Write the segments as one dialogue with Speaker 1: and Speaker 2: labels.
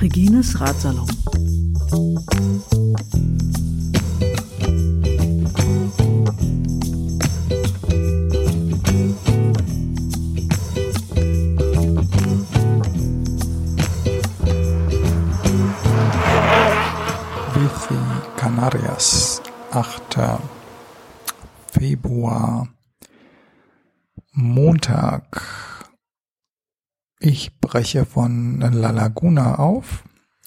Speaker 1: Regines Ratsalon.
Speaker 2: Februar, Montag. Ich breche von La Laguna auf.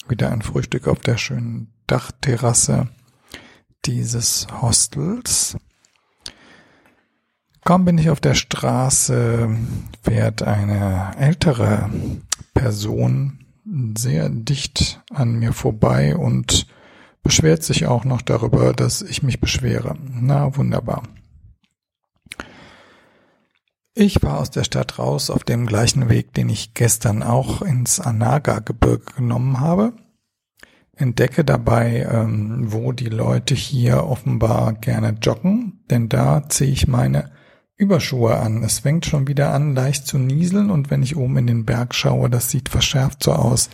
Speaker 2: Wieder ein Frühstück auf der schönen Dachterrasse dieses Hostels. Kaum bin ich auf der Straße, fährt eine ältere Person sehr dicht an mir vorbei und beschwert sich auch noch darüber, dass ich mich beschwere. Na, wunderbar. Ich war aus der Stadt raus auf dem gleichen Weg, den ich gestern auch ins Anaga-Gebirge genommen habe. Entdecke dabei, ähm, wo die Leute hier offenbar gerne joggen, denn da ziehe ich meine Überschuhe an. Es fängt schon wieder an, leicht zu nieseln und wenn ich oben in den Berg schaue, das sieht verschärft so aus,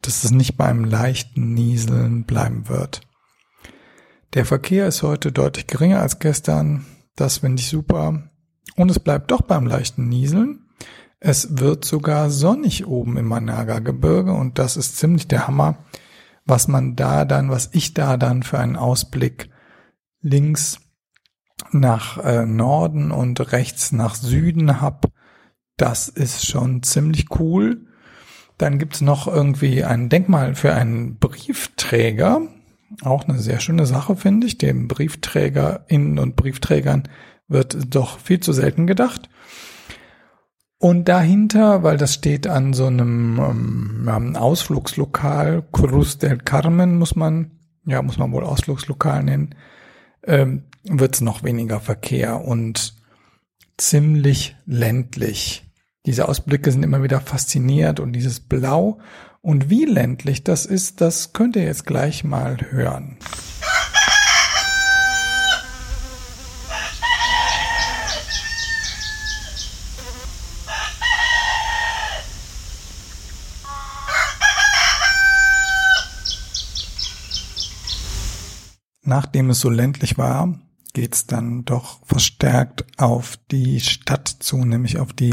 Speaker 2: dass es nicht beim leichten Nieseln bleiben wird. Der Verkehr ist heute deutlich geringer als gestern. Das finde ich super. Und es bleibt doch beim leichten Nieseln. Es wird sogar sonnig oben im Managa-Gebirge und das ist ziemlich der Hammer, was man da dann, was ich da dann für einen Ausblick links nach äh, Norden und rechts nach Süden hab. Das ist schon ziemlich cool. Dann gibt's noch irgendwie ein Denkmal für einen Briefträger. Auch eine sehr schöne Sache, finde ich. Dem BriefträgerInnen und Briefträgern wird doch viel zu selten gedacht. Und dahinter, weil das steht an so einem ähm, Ausflugslokal, Cruz del Carmen muss man, ja, muss man wohl Ausflugslokal nennen, ähm, wird es noch weniger Verkehr und ziemlich ländlich. Diese Ausblicke sind immer wieder fasziniert und dieses Blau und wie ländlich das ist, das könnt ihr jetzt gleich mal hören. Nachdem es so ländlich war, geht's dann doch verstärkt auf die Stadt zu, nämlich auf die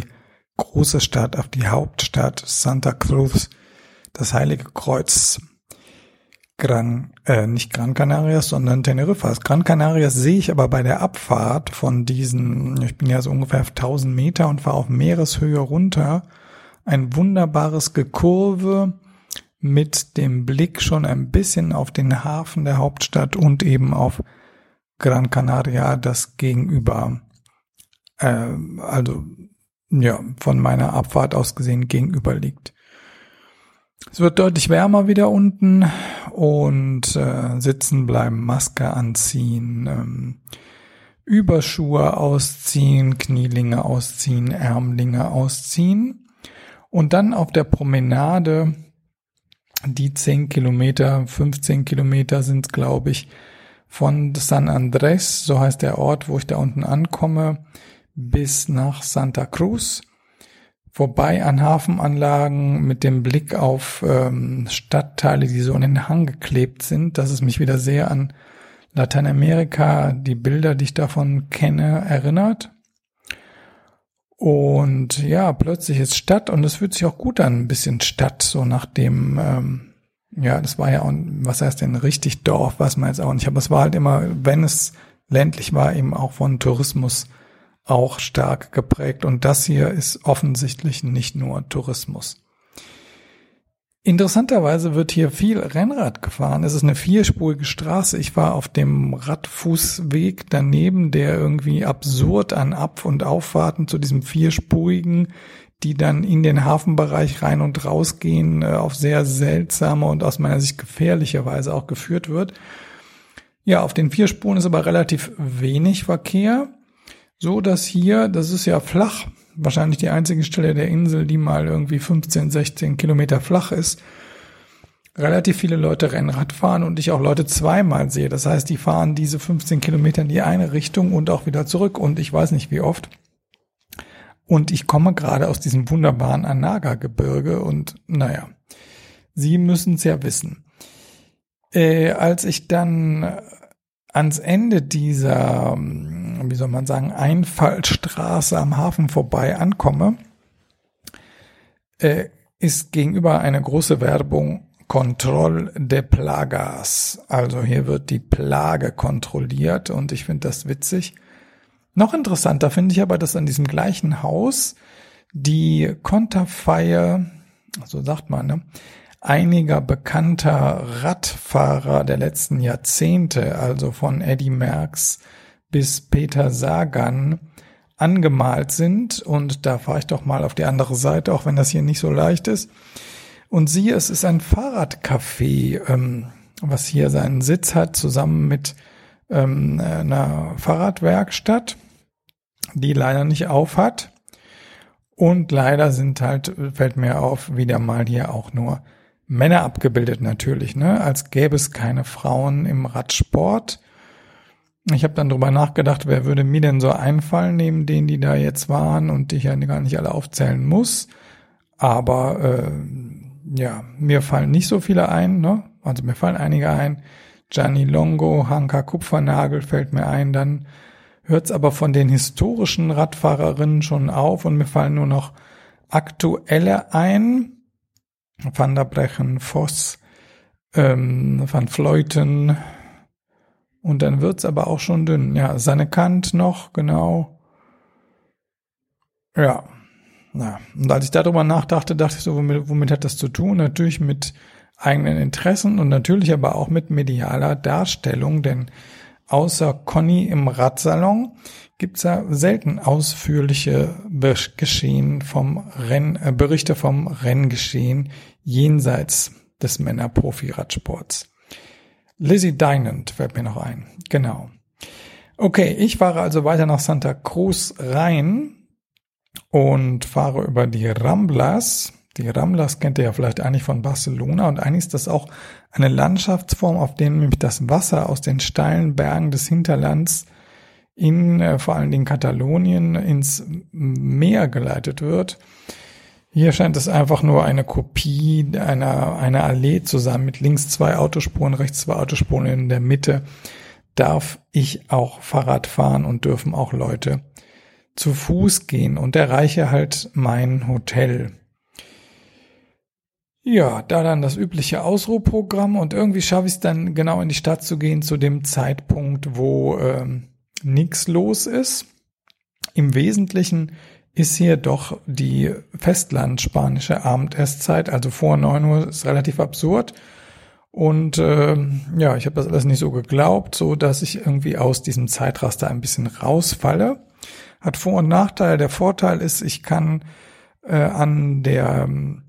Speaker 2: große Stadt, auf die Hauptstadt Santa Cruz, das Heilige Kreuz. Gran, äh, nicht Gran Canarias, sondern Teneriffa. Gran Canarias sehe ich aber bei der Abfahrt von diesen, ich bin ja so ungefähr auf 1000 Meter und fahre auf Meereshöhe runter, ein wunderbares Gekurve mit dem Blick schon ein bisschen auf den Hafen der Hauptstadt und eben auf Gran Canaria, das gegenüber, äh, also ja, von meiner Abfahrt aus gesehen gegenüber liegt. Es wird deutlich wärmer wieder unten und äh, sitzen bleiben, Maske anziehen, ähm, Überschuhe ausziehen, Knielinge ausziehen, Ärmlinge ausziehen und dann auf der Promenade die 10 Kilometer, 15 Kilometer sind, glaube ich, von San Andres, so heißt der Ort, wo ich da unten ankomme, bis nach Santa Cruz, vorbei an Hafenanlagen mit dem Blick auf ähm, Stadtteile, die so in den Hang geklebt sind. Das ist mich wieder sehr an Lateinamerika, die Bilder, die ich davon kenne, erinnert. Und ja, plötzlich ist Stadt und es fühlt sich auch gut an, ein bisschen Stadt, so nach dem, ähm, ja, das war ja auch, was heißt denn richtig Dorf, was man jetzt auch nicht, aber es war halt immer, wenn es ländlich war, eben auch von Tourismus auch stark geprägt. Und das hier ist offensichtlich nicht nur Tourismus. Interessanterweise wird hier viel Rennrad gefahren. Es ist eine vierspurige Straße. Ich war auf dem Radfußweg daneben, der irgendwie absurd an Ab- und Auffahrten zu diesem vierspurigen, die dann in den Hafenbereich rein und rausgehen, äh, auf sehr seltsame und aus meiner Sicht gefährliche Weise auch geführt wird. Ja, auf den vier Spuren ist aber relativ wenig Verkehr, so dass hier, das ist ja flach, wahrscheinlich die einzige Stelle der Insel, die mal irgendwie 15, 16 Kilometer flach ist. relativ viele Leute Rennrad fahren und ich auch Leute zweimal sehe. Das heißt, die fahren diese 15 Kilometer in die eine Richtung und auch wieder zurück und ich weiß nicht wie oft. Und ich komme gerade aus diesem wunderbaren Anaga-Gebirge und naja, Sie müssen es ja wissen. Äh, als ich dann ans Ende dieser, hm, wie soll man sagen, Einfallstraße am Hafen vorbei ankomme, äh, ist gegenüber eine große Werbung Control de Plagas. Also hier wird die Plage kontrolliert und ich finde das witzig. Noch interessanter finde ich aber, dass an diesem gleichen Haus die Konterfeier, so sagt man, ne, einiger bekannter Radfahrer der letzten Jahrzehnte, also von Eddie Merckx bis Peter Sagan, angemalt sind. Und da fahre ich doch mal auf die andere Seite, auch wenn das hier nicht so leicht ist. Und siehe, es ist ein Fahrradcafé, ähm, was hier seinen Sitz hat, zusammen mit ähm, einer Fahrradwerkstatt, die leider nicht auf hat. Und leider sind halt, fällt mir auf, wieder mal hier auch nur Männer abgebildet natürlich, ne? Als gäbe es keine Frauen im Radsport. Ich habe dann drüber nachgedacht, wer würde mir denn so einfallen, neben denen, die da jetzt waren und die ich ja gar nicht alle aufzählen muss. Aber äh, ja, mir fallen nicht so viele ein, ne? Also mir fallen einige ein. Gianni Longo, Hanka Kupfernagel fällt mir ein, dann hört's aber von den historischen Radfahrerinnen schon auf und mir fallen nur noch aktuelle ein. Van der Brechen, Voss, ähm, Van Fleuten und dann wird's aber auch schon dünn. Ja, seine Kant noch, genau. Ja, na, und als ich darüber nachdachte, dachte ich so, womit, womit hat das zu tun? Natürlich mit eigenen Interessen und natürlich aber auch mit medialer Darstellung, denn außer Conny im Radsalon gibt's ja selten ausführliche Geschehen vom Renn, äh, Berichte vom Renngeschehen jenseits des Männerprofi-Radsports. Lizzie Dynant fällt mir noch ein. Genau. Okay, ich fahre also weiter nach Santa Cruz rein und fahre über die Ramblas. Die Ramblas kennt ihr ja vielleicht eigentlich von Barcelona und eigentlich ist das auch eine Landschaftsform, auf der nämlich das Wasser aus den steilen Bergen des Hinterlands in äh, vor allen Dingen Katalonien ins Meer geleitet wird. Hier scheint es einfach nur eine Kopie einer, einer Allee zu sein mit links zwei Autospuren, rechts zwei Autospuren in der Mitte. Darf ich auch Fahrrad fahren und dürfen auch Leute zu Fuß gehen und erreiche halt mein Hotel. Ja, da dann das übliche Ausruhprogramm und irgendwie schaffe ich es dann genau in die Stadt zu gehen zu dem Zeitpunkt, wo ähm, nichts los ist. Im Wesentlichen ist hier doch die Festland-spanische Abendesszeit, also vor neun Uhr, ist relativ absurd. Und äh, ja, ich habe das alles nicht so geglaubt, so dass ich irgendwie aus diesem Zeitraster ein bisschen rausfalle. Hat Vor- und Nachteil. Der Vorteil ist, ich kann äh, an der ähm,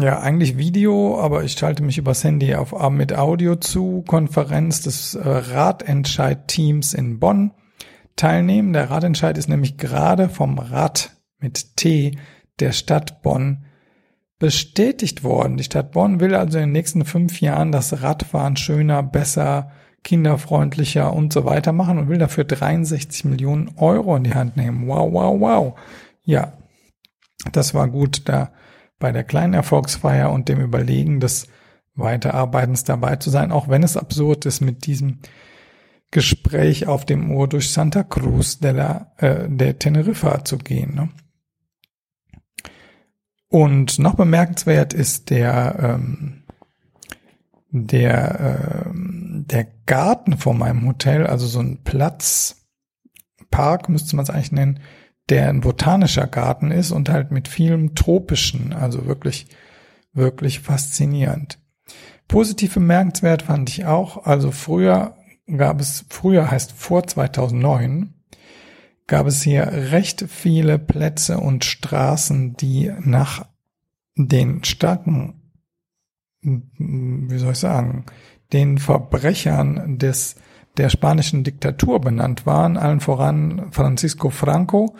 Speaker 2: ja, eigentlich Video, aber ich schalte mich übers Handy auf mit Audio zu Konferenz des äh, Ratentscheid-Teams in Bonn teilnehmen. Der Ratentscheid ist nämlich gerade vom Rat mit T der Stadt Bonn bestätigt worden. Die Stadt Bonn will also in den nächsten fünf Jahren das Radfahren schöner, besser, kinderfreundlicher und so weiter machen und will dafür 63 Millionen Euro in die Hand nehmen. Wow, wow, wow. Ja, das war gut, da bei der kleinen Erfolgsfeier und dem Überlegen des Weiterarbeitens dabei zu sein, auch wenn es absurd ist, mit diesem Gespräch auf dem Ohr durch Santa Cruz de, la, äh, de Teneriffa zu gehen. Ne? Und noch bemerkenswert ist der ähm, der ähm, der Garten vor meinem Hotel, also so ein Platz, Park müsste man es eigentlich nennen, der ein botanischer Garten ist und halt mit vielem tropischen, also wirklich, wirklich faszinierend. Positiv bemerkenswert fand ich auch, also früher gab es, früher heißt vor 2009, gab es hier recht viele Plätze und Straßen, die nach den starken, wie soll ich sagen, den Verbrechern des der spanischen Diktatur benannt waren, allen voran Francisco Franco,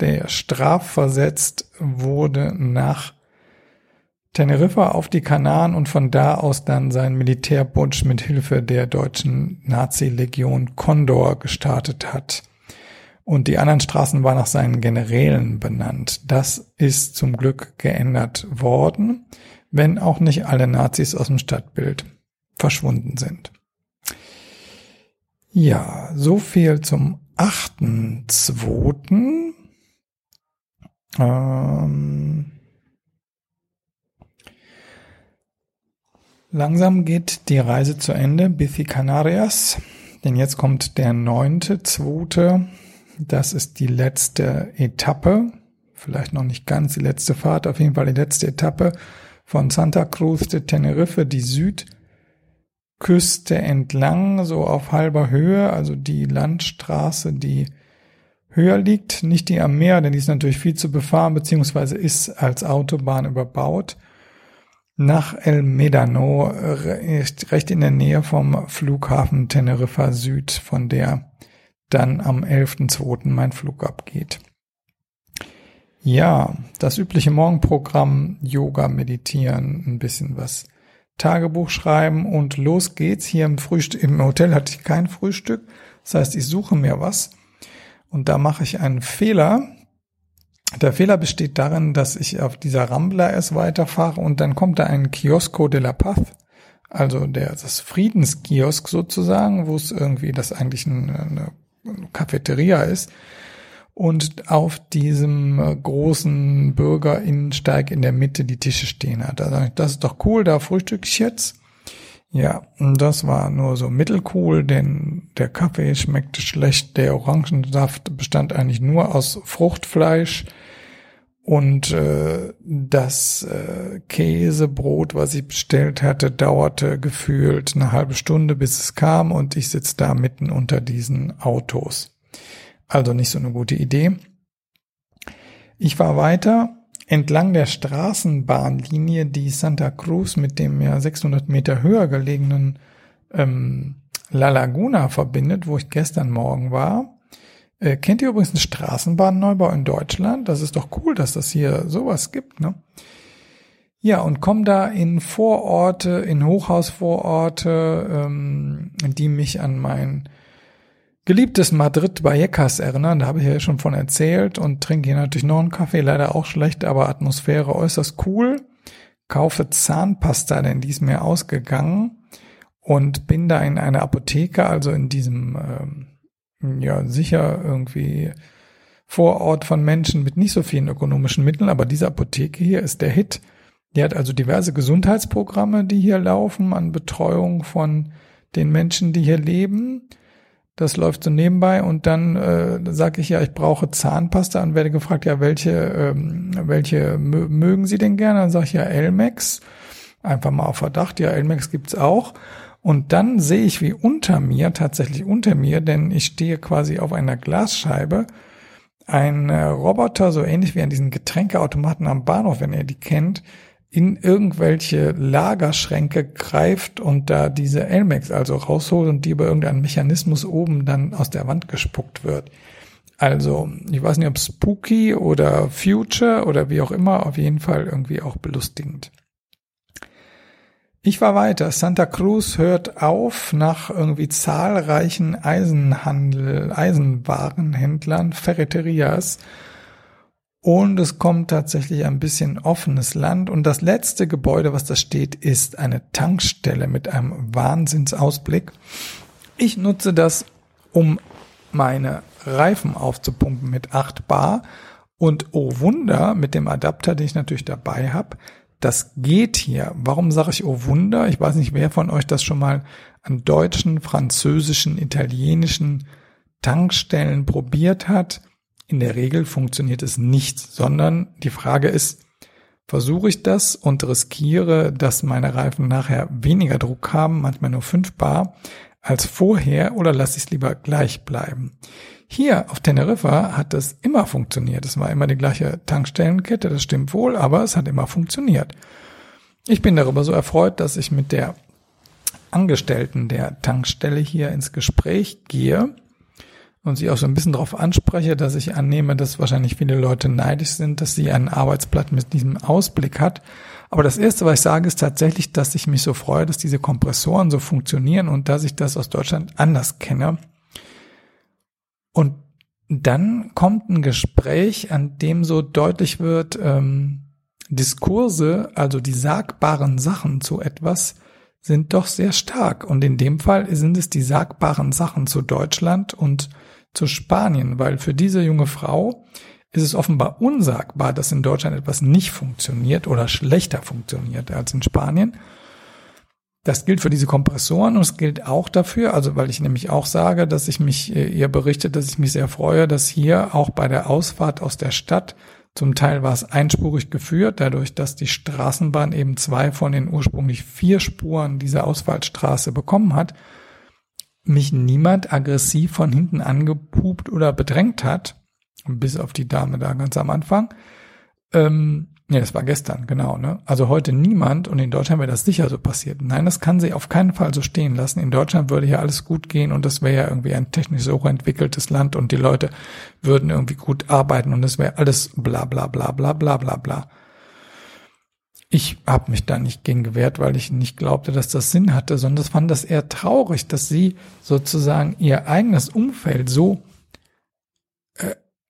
Speaker 2: der strafversetzt wurde nach Teneriffa auf die Kanaren und von da aus dann seinen Militärputsch mit Hilfe der deutschen Nazi-Legion Condor gestartet hat. Und die anderen Straßen waren nach seinen Generälen benannt. Das ist zum Glück geändert worden, wenn auch nicht alle Nazis aus dem Stadtbild verschwunden sind. Ja, so viel zum 8.2. Ähm Langsam geht die Reise zu Ende, Bici Canarias, denn jetzt kommt der neunte, zweite. Das ist die letzte Etappe, vielleicht noch nicht ganz die letzte Fahrt, auf jeden Fall die letzte Etappe von Santa Cruz de Tenerife, die Südküste entlang, so auf halber Höhe, also die Landstraße, die höher liegt, nicht die am Meer, denn die ist natürlich viel zu befahren, beziehungsweise ist als Autobahn überbaut nach El Medano, recht in der Nähe vom Flughafen Teneriffa Süd, von der dann am 11.2. mein Flug abgeht. Ja, das übliche Morgenprogramm, Yoga, Meditieren, ein bisschen was Tagebuch schreiben und los geht's. Hier im Frühstück, im Hotel hatte ich kein Frühstück. Das heißt, ich suche mir was und da mache ich einen Fehler. Der Fehler besteht darin, dass ich auf dieser Rambler es weiterfahre und dann kommt da ein Kiosco de la Paz, also der, das Friedenskiosk sozusagen, wo es irgendwie das eigentlich eine, eine Cafeteria ist. Und auf diesem äh, großen Bürgerinnensteig in der Mitte die Tische stehen hat. Also das ist doch cool, da frühstück ich jetzt. Ja, das war nur so mittelcool, denn der Kaffee schmeckte schlecht. Der Orangensaft bestand eigentlich nur aus Fruchtfleisch und äh, das äh, Käsebrot, was ich bestellt hatte, dauerte gefühlt eine halbe Stunde, bis es kam und ich sitze da mitten unter diesen Autos. Also nicht so eine gute Idee. Ich war weiter entlang der Straßenbahnlinie, die Santa Cruz mit dem ja 600 Meter höher gelegenen ähm, La Laguna verbindet, wo ich gestern Morgen war. Äh, kennt ihr übrigens einen Straßenbahnneubau in Deutschland? Das ist doch cool, dass das hier sowas gibt, ne? Ja, und komm da in Vororte, in Hochhausvororte, ähm, die mich an mein geliebtes Madrid Vallecas erinnern, da habe ich ja schon von erzählt und trinke hier natürlich noch einen Kaffee, leider auch schlecht, aber Atmosphäre äußerst cool. Kaufe Zahnpasta, denn die ist mir ausgegangen und bin da in einer Apotheke, also in diesem, ähm, ja, sicher irgendwie Vorort von Menschen mit nicht so vielen ökonomischen Mitteln, aber diese Apotheke hier ist der Hit. Die hat also diverse Gesundheitsprogramme, die hier laufen an Betreuung von den Menschen, die hier leben das läuft so nebenbei und dann äh, sage ich ja, ich brauche Zahnpasta und werde gefragt, ja, welche, ähm, welche mögen Sie denn gerne? Dann sage ich ja Elmex. Einfach mal auf Verdacht, ja, Elmex gibt's auch. Und dann sehe ich, wie unter mir, tatsächlich unter mir, denn ich stehe quasi auf einer Glasscheibe, ein äh, Roboter, so ähnlich wie an diesen Getränkeautomaten am Bahnhof, wenn ihr die kennt, in irgendwelche Lagerschränke greift und da diese Elmex also rausholt und die über irgendeinen Mechanismus oben dann aus der Wand gespuckt wird. Also, ich weiß nicht, ob spooky oder future oder wie auch immer, auf jeden Fall irgendwie auch belustigend. Ich war weiter. Santa Cruz hört auf nach irgendwie zahlreichen Eisenhandel, Eisenwarenhändlern, Ferreterias und es kommt tatsächlich ein bisschen offenes Land. Und das letzte Gebäude, was da steht, ist eine Tankstelle mit einem Wahnsinnsausblick. Ich nutze das, um meine Reifen aufzupumpen mit 8 Bar. Und oh Wunder, mit dem Adapter, den ich natürlich dabei habe, das geht hier. Warum sage ich oh Wunder? Ich weiß nicht, wer von euch das schon mal an deutschen, französischen, italienischen Tankstellen probiert hat in der Regel funktioniert es nicht, sondern die Frage ist, versuche ich das und riskiere, dass meine Reifen nachher weniger Druck haben, manchmal nur 5 Bar, als vorher oder lasse ich es lieber gleich bleiben. Hier auf Teneriffa hat das immer funktioniert. Es war immer die gleiche Tankstellenkette, das stimmt wohl, aber es hat immer funktioniert. Ich bin darüber so erfreut, dass ich mit der Angestellten der Tankstelle hier ins Gespräch gehe und sie auch so ein bisschen darauf anspreche, dass ich annehme, dass wahrscheinlich viele Leute neidisch sind, dass sie einen Arbeitsplatz mit diesem Ausblick hat. Aber das Erste, was ich sage, ist tatsächlich, dass ich mich so freue, dass diese Kompressoren so funktionieren und dass ich das aus Deutschland anders kenne. Und dann kommt ein Gespräch, an dem so deutlich wird, ähm, Diskurse, also die sagbaren Sachen zu etwas, sind doch sehr stark. Und in dem Fall sind es die sagbaren Sachen zu Deutschland und zu Spanien, weil für diese junge Frau ist es offenbar unsagbar, dass in Deutschland etwas nicht funktioniert oder schlechter funktioniert als in Spanien. Das gilt für diese Kompressoren und es gilt auch dafür, also weil ich nämlich auch sage, dass ich mich, äh, ihr berichtet, dass ich mich sehr freue, dass hier auch bei der Ausfahrt aus der Stadt zum Teil war es einspurig geführt, dadurch, dass die Straßenbahn eben zwei von den ursprünglich vier Spuren dieser Ausfallstraße bekommen hat, mich niemand aggressiv von hinten angepupt oder bedrängt hat, bis auf die Dame da ganz am Anfang. Ähm, Nee, das war gestern, genau. Ne? Also heute niemand und in Deutschland wäre das sicher so passiert. Nein, das kann sie auf keinen Fall so stehen lassen. In Deutschland würde ja alles gut gehen und das wäre ja irgendwie ein technisch so entwickeltes Land und die Leute würden irgendwie gut arbeiten und das wäre alles bla bla bla bla bla bla bla. Ich habe mich da nicht gegen gewehrt, weil ich nicht glaubte, dass das Sinn hatte, sondern fand das eher traurig, dass sie sozusagen ihr eigenes Umfeld so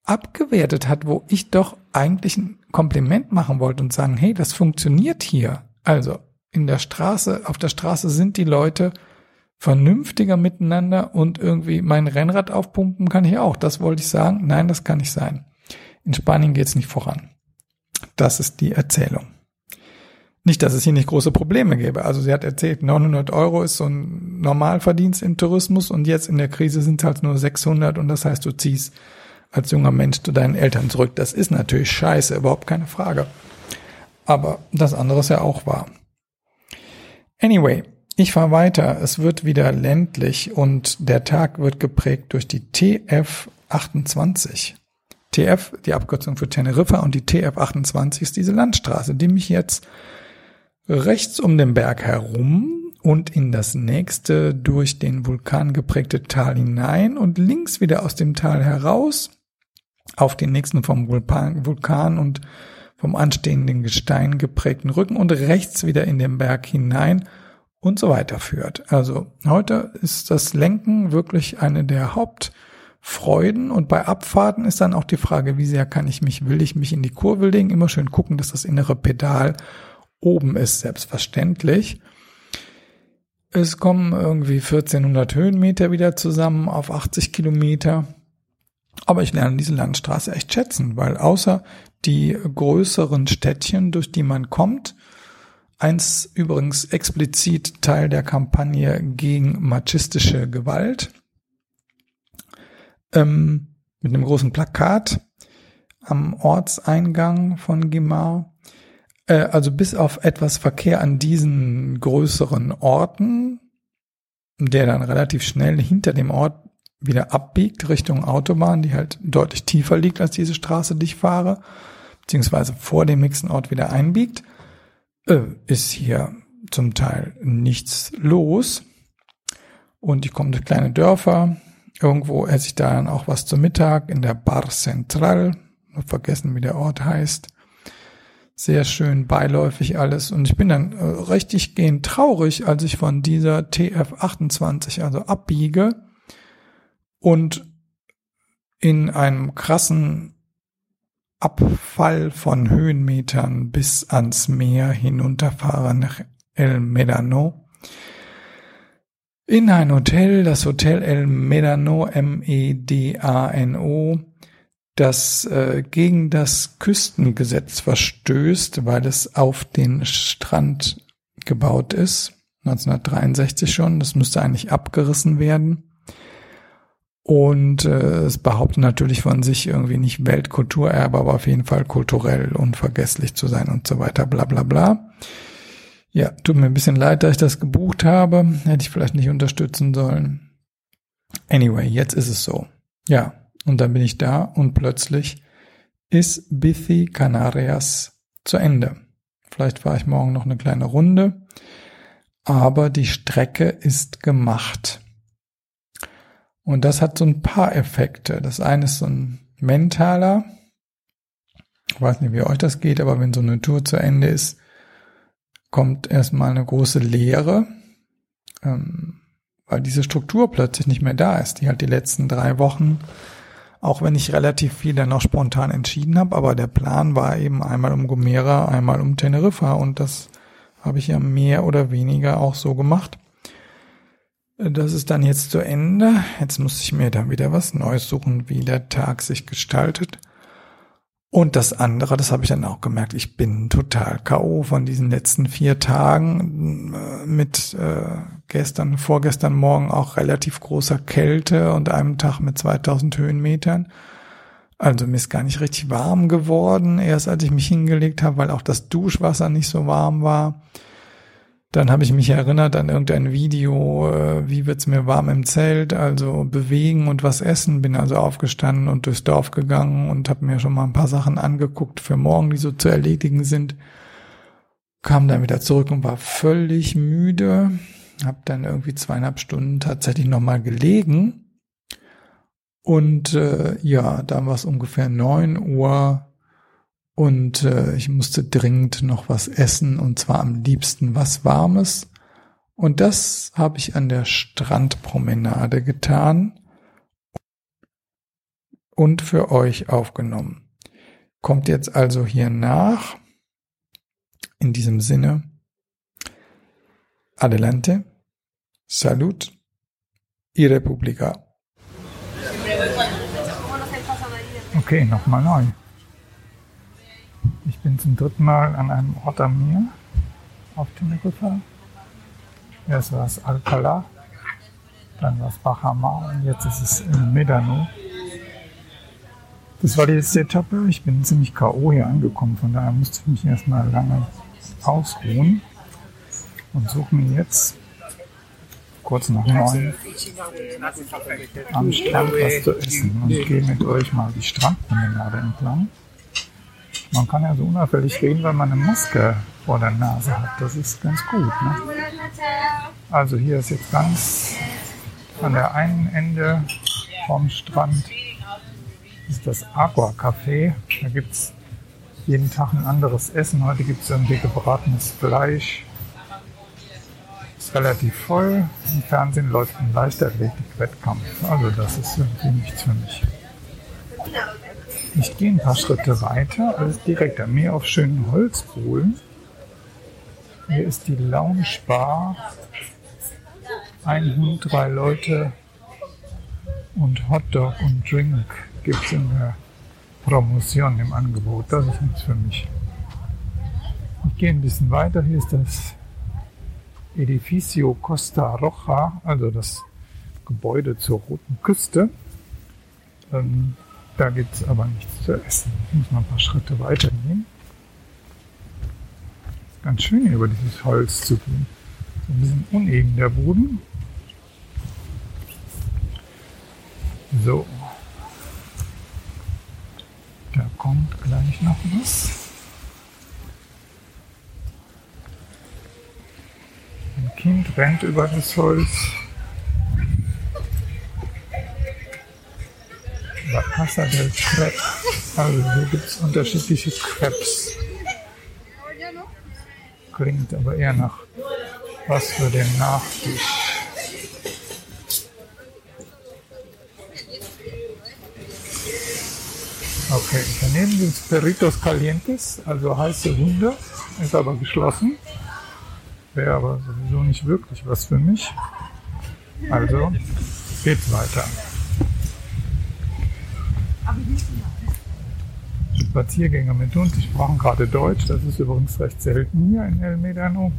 Speaker 2: abgewertet hat, wo ich doch eigentlich ein Kompliment machen wollte und sagen, hey, das funktioniert hier. Also in der Straße, auf der Straße sind die Leute vernünftiger miteinander und irgendwie mein Rennrad aufpumpen kann ich auch. Das wollte ich sagen. Nein, das kann nicht sein. In Spanien geht es nicht voran. Das ist die Erzählung. Nicht, dass es hier nicht große Probleme gäbe. Also sie hat erzählt, 900 Euro ist so ein Normalverdienst im Tourismus und jetzt in der Krise sind es halt nur 600 und das heißt, du ziehst als junger Mensch zu deinen Eltern zurück. Das ist natürlich scheiße, überhaupt keine Frage. Aber das andere ist ja auch wahr. Anyway, ich fahre weiter. Es wird wieder ländlich und der Tag wird geprägt durch die TF 28. TF, die Abkürzung für Teneriffa und die TF 28 ist diese Landstraße, die mich jetzt rechts um den Berg herum und in das nächste durch den Vulkan geprägte Tal hinein und links wieder aus dem Tal heraus auf den nächsten vom Vulkan und vom anstehenden Gestein geprägten Rücken und rechts wieder in den Berg hinein und so weiter führt. Also heute ist das Lenken wirklich eine der Hauptfreuden und bei Abfahrten ist dann auch die Frage, wie sehr kann ich mich, will ich mich in die Kurve legen? Immer schön gucken, dass das innere Pedal oben ist, selbstverständlich. Es kommen irgendwie 1400 Höhenmeter wieder zusammen auf 80 Kilometer. Aber ich lerne diese Landstraße echt schätzen, weil außer die größeren Städtchen, durch die man kommt, eins übrigens explizit Teil der Kampagne gegen machistische Gewalt, ähm, mit einem großen Plakat am Ortseingang von Gimar. Äh, also bis auf etwas Verkehr an diesen größeren Orten, der dann relativ schnell hinter dem Ort wieder abbiegt Richtung Autobahn, die halt deutlich tiefer liegt als diese Straße, die ich fahre, beziehungsweise vor dem nächsten Ort wieder einbiegt, äh, ist hier zum Teil nichts los. Und ich komme durch kleine Dörfer. Irgendwo esse ich dann auch was zum Mittag in der Bar Central. Vergessen, wie der Ort heißt. Sehr schön beiläufig alles. Und ich bin dann äh, richtig gehend traurig, als ich von dieser TF28 also abbiege und in einem krassen Abfall von Höhenmetern bis ans Meer hinunterfahre nach El Medano. In ein Hotel, das Hotel El Medano, M-E-D-A-N-O, das äh, gegen das Küstengesetz verstößt, weil es auf den Strand gebaut ist. 1963 schon. Das müsste eigentlich abgerissen werden. Und äh, es behauptet natürlich von sich irgendwie nicht Weltkulturerbe, aber auf jeden Fall kulturell unvergesslich zu sein und so weiter, bla bla bla. Ja, tut mir ein bisschen leid, dass ich das gebucht habe. Hätte ich vielleicht nicht unterstützen sollen. Anyway, jetzt ist es so. Ja, und dann bin ich da und plötzlich ist Bithi Canarias zu Ende. Vielleicht fahre ich morgen noch eine kleine Runde, aber die Strecke ist gemacht. Und das hat so ein paar Effekte. Das eine ist so ein mentaler. Ich weiß nicht, wie euch das geht, aber wenn so eine Tour zu Ende ist, kommt erstmal eine große Leere, ähm, weil diese Struktur plötzlich nicht mehr da ist, die halt die letzten drei Wochen, auch wenn ich relativ viel dann noch spontan entschieden habe, aber der Plan war eben einmal um Gomera, einmal um Teneriffa und das habe ich ja mehr oder weniger auch so gemacht. Das ist dann jetzt zu Ende. Jetzt muss ich mir dann wieder was Neues suchen, wie der Tag sich gestaltet. Und das andere, das habe ich dann auch gemerkt, ich bin total K.O. von diesen letzten vier Tagen mit äh, gestern, vorgestern Morgen auch relativ großer Kälte und einem Tag mit 2000 Höhenmetern. Also mir ist gar nicht richtig warm geworden, erst als ich mich hingelegt habe, weil auch das Duschwasser nicht so warm war. Dann habe ich mich erinnert an irgendein Video, äh, wie wird's mir warm im Zelt, also bewegen und was essen. Bin also aufgestanden und durchs Dorf gegangen und habe mir schon mal ein paar Sachen angeguckt für morgen, die so zu erledigen sind. Kam dann wieder zurück und war völlig müde. Hab dann irgendwie zweieinhalb Stunden tatsächlich nochmal gelegen. Und äh, ja, dann war es ungefähr neun Uhr und äh, ich musste dringend noch was essen und zwar am liebsten was Warmes. Und das habe ich an der Strandpromenade getan und für euch aufgenommen. Kommt jetzt also hier nach. In diesem Sinne, adelante, salut y Repubblica. Okay, nochmal neu. Ich bin zum dritten Mal an einem Ort am Meer auf Teneriffa. Erst war es Alcalá, dann war es Bajamar und jetzt ist es in Medano. Das war die letzte Etappe. Ich bin ziemlich K.O. hier angekommen, von daher musste ich mich erstmal lange ausruhen und suche mir jetzt kurz nach neun am Strand was zu essen und gehe mit euch mal die Strandpromenade entlang. Man kann ja so unauffällig reden, weil man eine Maske vor der Nase hat. Das ist ganz gut. Ne? Also hier ist jetzt ganz an der einen Ende vom Strand ist das Aqua Café. Da gibt es jeden Tag ein anderes Essen. Heute gibt es irgendwie gebratenes Fleisch. Ist relativ voll. Im Fernsehen läuft ein Leichtathletik-Wettkampf. Also das ist irgendwie nichts für mich. Ich gehe ein paar Schritte weiter, alles direkt am Meer auf schönen Holzbohlen. Hier ist die Lounge Bar. Ein Hund, drei Leute und Hotdog und Drink gibt es in der Promotion im Angebot. Das ist nichts für mich. Ich gehe ein bisschen weiter. Hier ist das Edificio Costa Roja, also das Gebäude zur Roten Küste. Ähm, da gibt es aber nichts zu essen. Ich muss mal ein paar Schritte weitergehen. Ist ganz schön hier über dieses Holz zu gehen. So ein bisschen uneben der Boden. So. Da kommt gleich noch was. Ein Kind rennt über das Holz. Casa del Crepe. Also hier gibt es unterschiedliche Crepes. Klingt aber eher nach was für den Nachtisch. Okay, daneben sind Perritos Calientes, also heiße Hunde, ist aber geschlossen. Wäre aber sowieso nicht wirklich was für mich. Also geht's weiter. Spaziergänger mit uns. Die sprachen gerade Deutsch. Das ist übrigens recht selten hier in El Medano.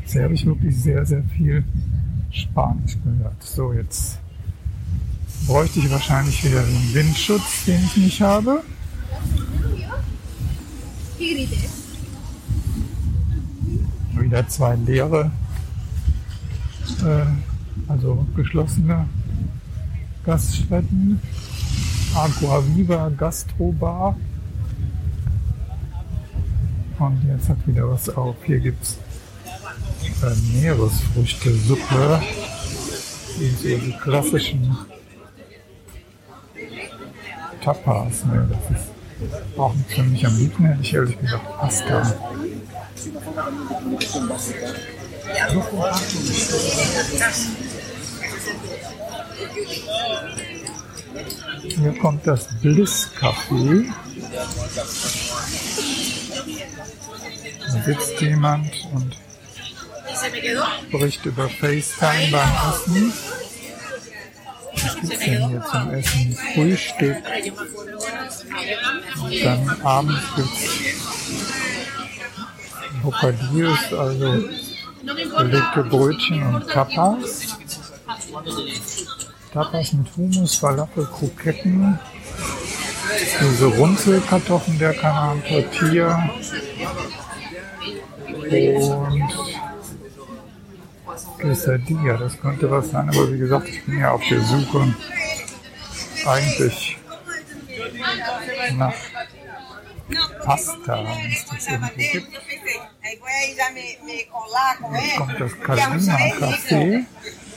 Speaker 2: Jetzt habe ich wirklich sehr, sehr viel Spanisch gehört. So, jetzt bräuchte ich wahrscheinlich wieder den Windschutz, den ich nicht habe. Wieder zwei leere, äh, also geschlossene Gaststätten. Aqua Viva Gastrobar. Und jetzt hat wieder was auf. Hier gibt es äh, Meeresfrüchte-Suppe so die klassischen Tapas, ne, das ist auch nicht für mich am liebsten, hätte ich ehrlich gesagt Pasta. Hier kommt das Bliss Café. Da sitzt jemand und spricht über FaceTime beim Essen. Was gibt's denn hier zum Essen? Frühstück. Und dann abends gibt's Bocadillos, also belegte Brötchen und Tapas. Tapas mit Hummus, Falafel, Kroketten, diese Runzelkartoffeln der Kanal, Tortilla und Quesadilla. Das könnte was sein, aber wie gesagt, ich bin ja auf der Suche eigentlich nach Pasta, wenn kommt das Calvina Café.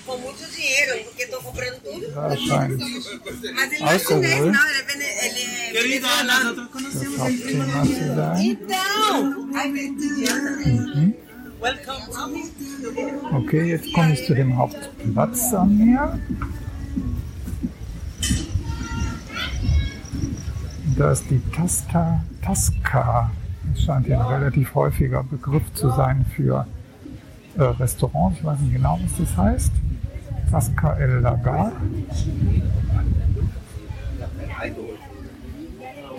Speaker 3: Com muito dinheiro, porque estou comprando tudo. Mas ele não é chinês, não, ele é, vene- ele é venezuelano.
Speaker 4: nós conhecemos ele.
Speaker 3: Então, ai.
Speaker 2: Okay, jetzt komme ich zu dem Hauptplatz am Meer. Da ist die Tasta Tasca. Das scheint hier ein relativ häufiger Begriff zu sein für äh, Restaurants. Ich weiß nicht genau, was das heißt. Tasca El Lagar.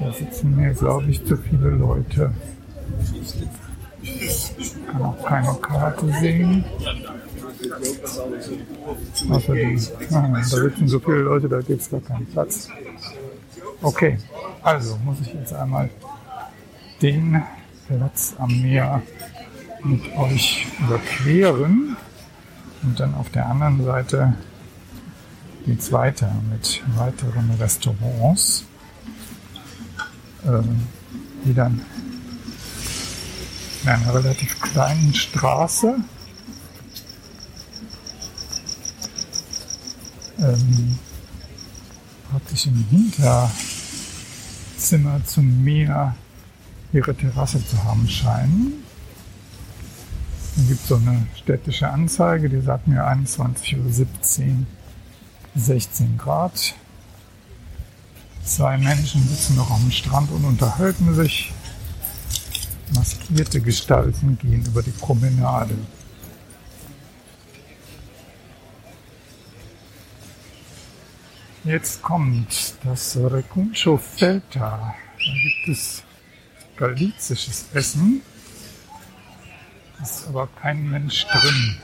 Speaker 2: Da sitzen mir, glaube ich, zu viele Leute. Ich kann auch keine Karte sehen. Außer die, ah, da sitzen so viele Leute, da gibt es gar keinen Platz. Okay, also muss ich jetzt einmal den Platz am Meer mit euch überqueren und dann auf der anderen Seite geht's weiter mit weiteren Restaurants, ähm, die dann in einer relativ kleinen Straße ähm, praktisch im Hinterzimmer zum Meer ihre Terrasse zu haben scheinen. Es gibt so eine städtische Anzeige, die sagt mir 21.17 Uhr 16 Grad. Zwei Menschen sitzen noch am Strand und unterhalten sich. Maskierte Gestalten gehen über die Promenade. Jetzt kommt das Recuncho Felta. Da gibt es galizisches Essen. Ist aber kein Mensch drin.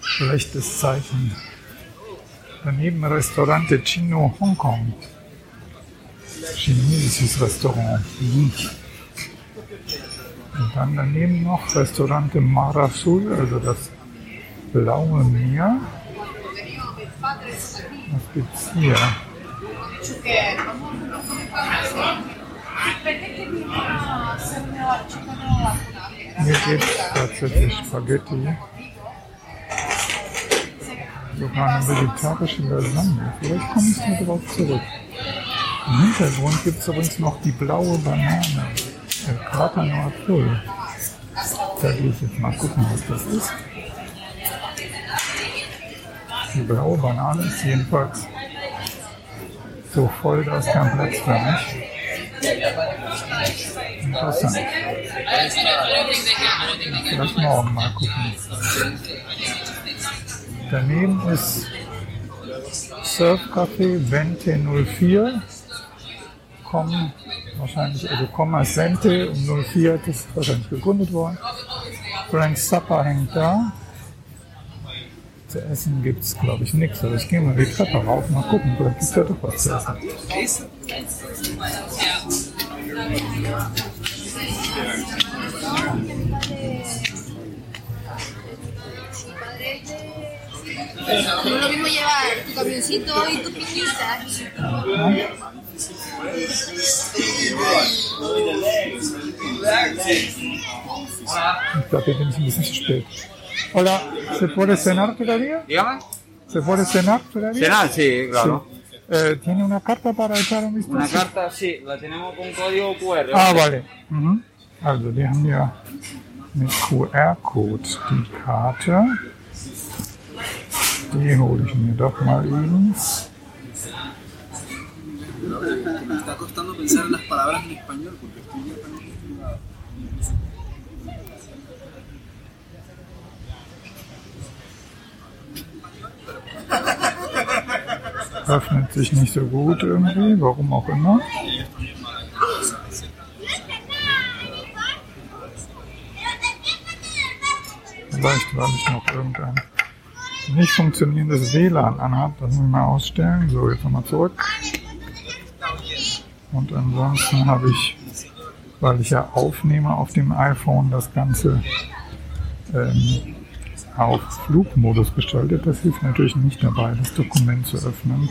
Speaker 2: Schlechtes Zeichen. Daneben Restaurante Chino Hongkong. Chinesisches Restaurant. Und dann daneben noch Restaurante Mar Azul, also das blaue Meer. Was gibt's hier? Hier gibt's tatsächlich Spaghetti. Sogar eine vegetarische Lasagne. Vielleicht komme ich mal drauf zurück. Im Hintergrund gibt es übrigens noch die blaue Banane. El Plátano Azul. Da gehe ich jetzt mal gucken, was das ist. Die blaue Banane ist jedenfalls so voll, da ist kein Platz für mich. Interessant. Vielleicht morgen mal gucken. Daneben ist Surfcafé Vente 04. Kommen wahrscheinlich, also Komma Sente um 04, das ist wahrscheinlich gegründet worden. Frank Zappa hängt da. Zu essen gibt es, glaube ich, nichts. Aber ich gehe mal die Treppe rauf, mal gucken, vielleicht gibt es ja doch was zu essen.
Speaker 5: No.
Speaker 2: Ich glaube, hier bin ich ein bisschen zu spät. Hola, ¿se puede cenar todavía?
Speaker 6: Dígame.
Speaker 2: ¿Se puede cenar todavía?
Speaker 4: Cenar, sí, claro.
Speaker 2: Eh, ¿Tiene una carta para echar un vistazo?
Speaker 4: Una carta, sí, la tenemos con código QR.
Speaker 2: Ah, vale. Mhm. Also, die haben ja mit QR-Code die Karte. Die hole ich mir doch mal eben.
Speaker 6: Me está costando pensar en las palabras en español porque estoy yo
Speaker 2: Öffnet sich nicht so gut irgendwie, warum auch immer. Vielleicht, weil ich noch irgendein nicht funktionierendes WLAN anhat. Das muss ich mal ausstellen. So, jetzt nochmal zurück. Und ansonsten habe ich, weil ich ja aufnehme auf dem iPhone, das Ganze ähm, auf Flugmodus gestaltet. Das hilft natürlich nicht dabei, das Dokument zu öffnen,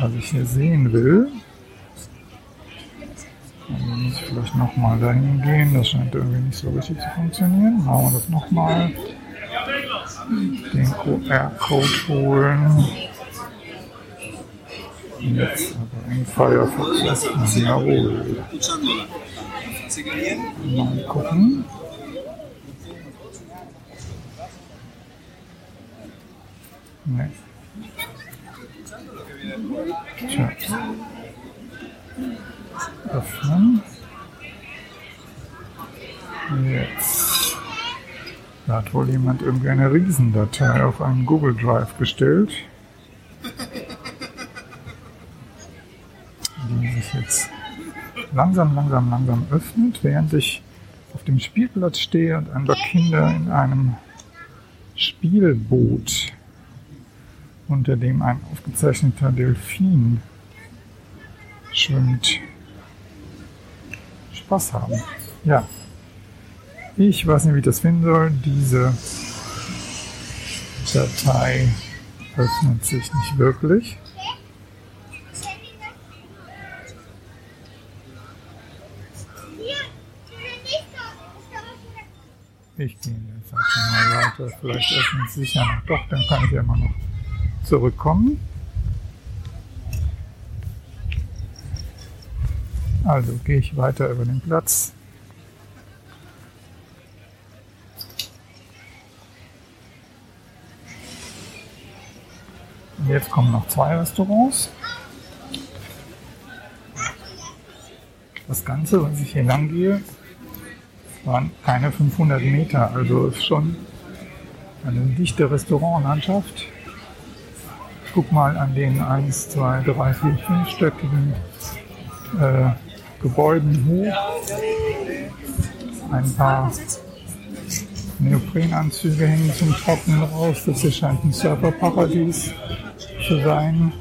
Speaker 2: was ich hier sehen will. Also muss ich vielleicht nochmal dahin gehen. Das scheint irgendwie nicht so richtig zu funktionieren. Machen wir das nochmal. Den QR-Code holen. Jetzt aber in Firefox öffnen. Jawohl. Mal gucken. Nee. Tja. Öffnen. Jetzt. Da hat wohl jemand irgendwie eine Riesendatei auf einen Google Drive gestellt. Die sich jetzt langsam, langsam, langsam öffnet, während ich auf dem Spielplatz stehe und ein paar Kinder in einem Spielboot, unter dem ein aufgezeichneter Delfin schwimmt, Spaß haben. Ja. Ich weiß nicht, wie ich das finden soll. Diese Datei öffnet sich nicht wirklich. Ich gehe jetzt einfach mal weiter. Vielleicht öffnet sich ja noch. Doch, dann kann ich ja immer noch zurückkommen. Also gehe ich weiter über den Platz. Und jetzt kommen noch zwei Restaurants. Das Ganze, was ich hier lang gehe, waren keine 500 Meter, also ist schon eine dichte Restaurantlandschaft. Guck mal an den 1, 2, 3, 4, 5-stöckigen äh, Gebäuden hoch. Ein paar Neoprenanzüge hängen zum Trocknen raus. Das hier scheint ein Surferparadies zu sein.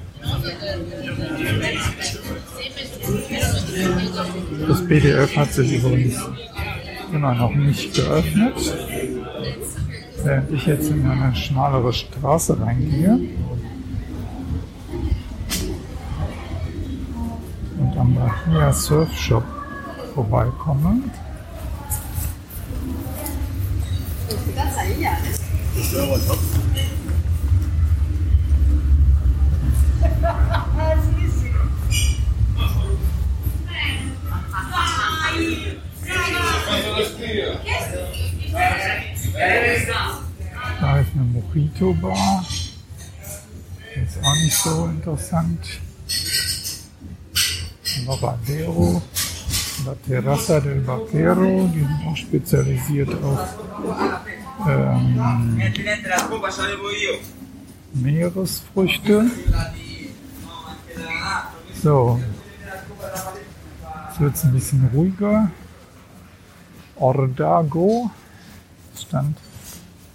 Speaker 2: Das PDF hat sich übrigens immer noch nicht geöffnet. Während ich jetzt in eine schmalere Straße reingehe und am Bahia Surf Shop vorbeikomme. Da ist eine Mojito-Bar. Ist auch nicht so interessant. Lavadero, La Terraza del Vaquero, die sind auch spezialisiert auf ähm, Meeresfrüchte. So, jetzt wird es ein bisschen ruhiger. Ordago stand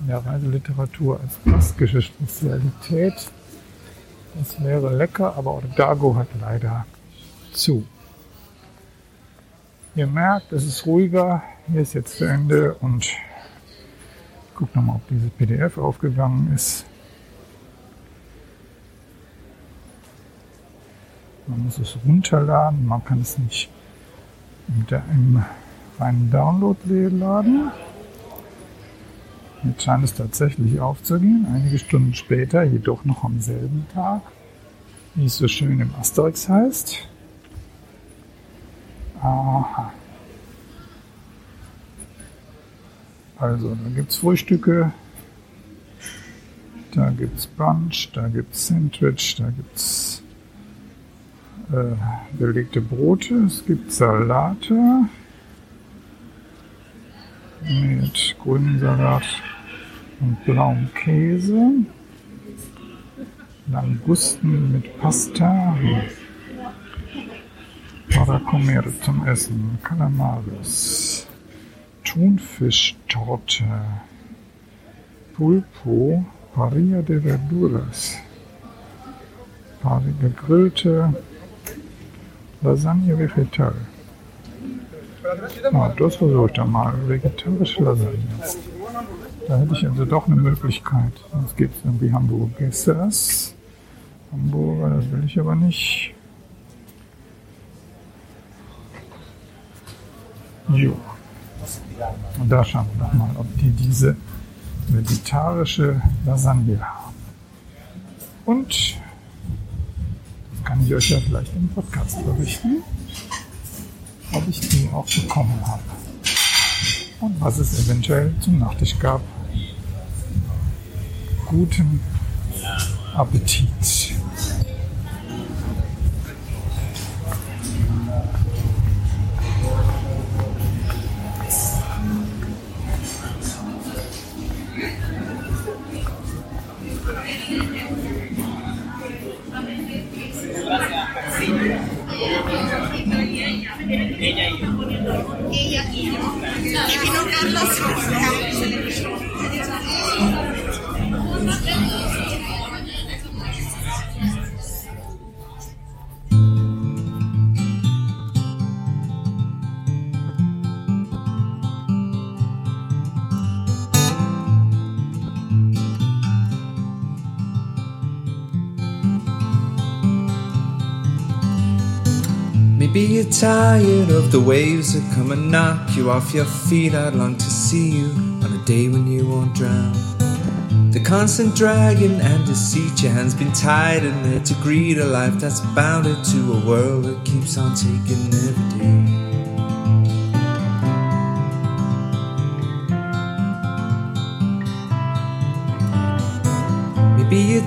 Speaker 2: in der Reiseliteratur als baskische Spezialität. Das wäre lecker, aber Ordago hat leider zu. Ihr merkt, es ist ruhiger. Hier ist jetzt zu Ende und ich gucke nochmal, ob dieses PDF aufgegangen ist. Man muss es runterladen, man kann es nicht im, im reinen Download laden. Jetzt scheint es tatsächlich aufzugehen. Einige Stunden später, jedoch noch am selben Tag, wie es so schön im Asterix heißt. Aha. Also, da gibt's Frühstücke, da gibt's Brunch, da gibt's Sandwich, da gibt's äh, belegte Brote, es gibt Salate mit grünem Salat und blauem Käse, Langusten mit Pasta, para comer zum Essen, Calamares, Thunfischtorte, Pulpo, Parilla de Verduras, paar gegrillte Lasagne vegetal. Ja, das versuche ich dann mal. Vegetarische Lasagne. Da hätte ich also doch eine Möglichkeit. Sonst gibt es irgendwie Hamburgessers. Hamburger, das will ich aber nicht. Jo. Und da schauen wir doch mal, ob die diese vegetarische Lasagne haben. Und das kann ich euch ja vielleicht im Podcast berichten, ob ich die auch bekommen habe. Und was es eventuell zum Nachtisch gab. Guten Appetit.
Speaker 3: Y vino Carlos.
Speaker 7: You're tired of the waves that come and knock you off your feet. I'd long to see you on a day when you won't drown. The constant dragging and deceit, your hands been tied in there to greet a life that's bounded to a world that keeps on taking every day.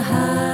Speaker 8: 海。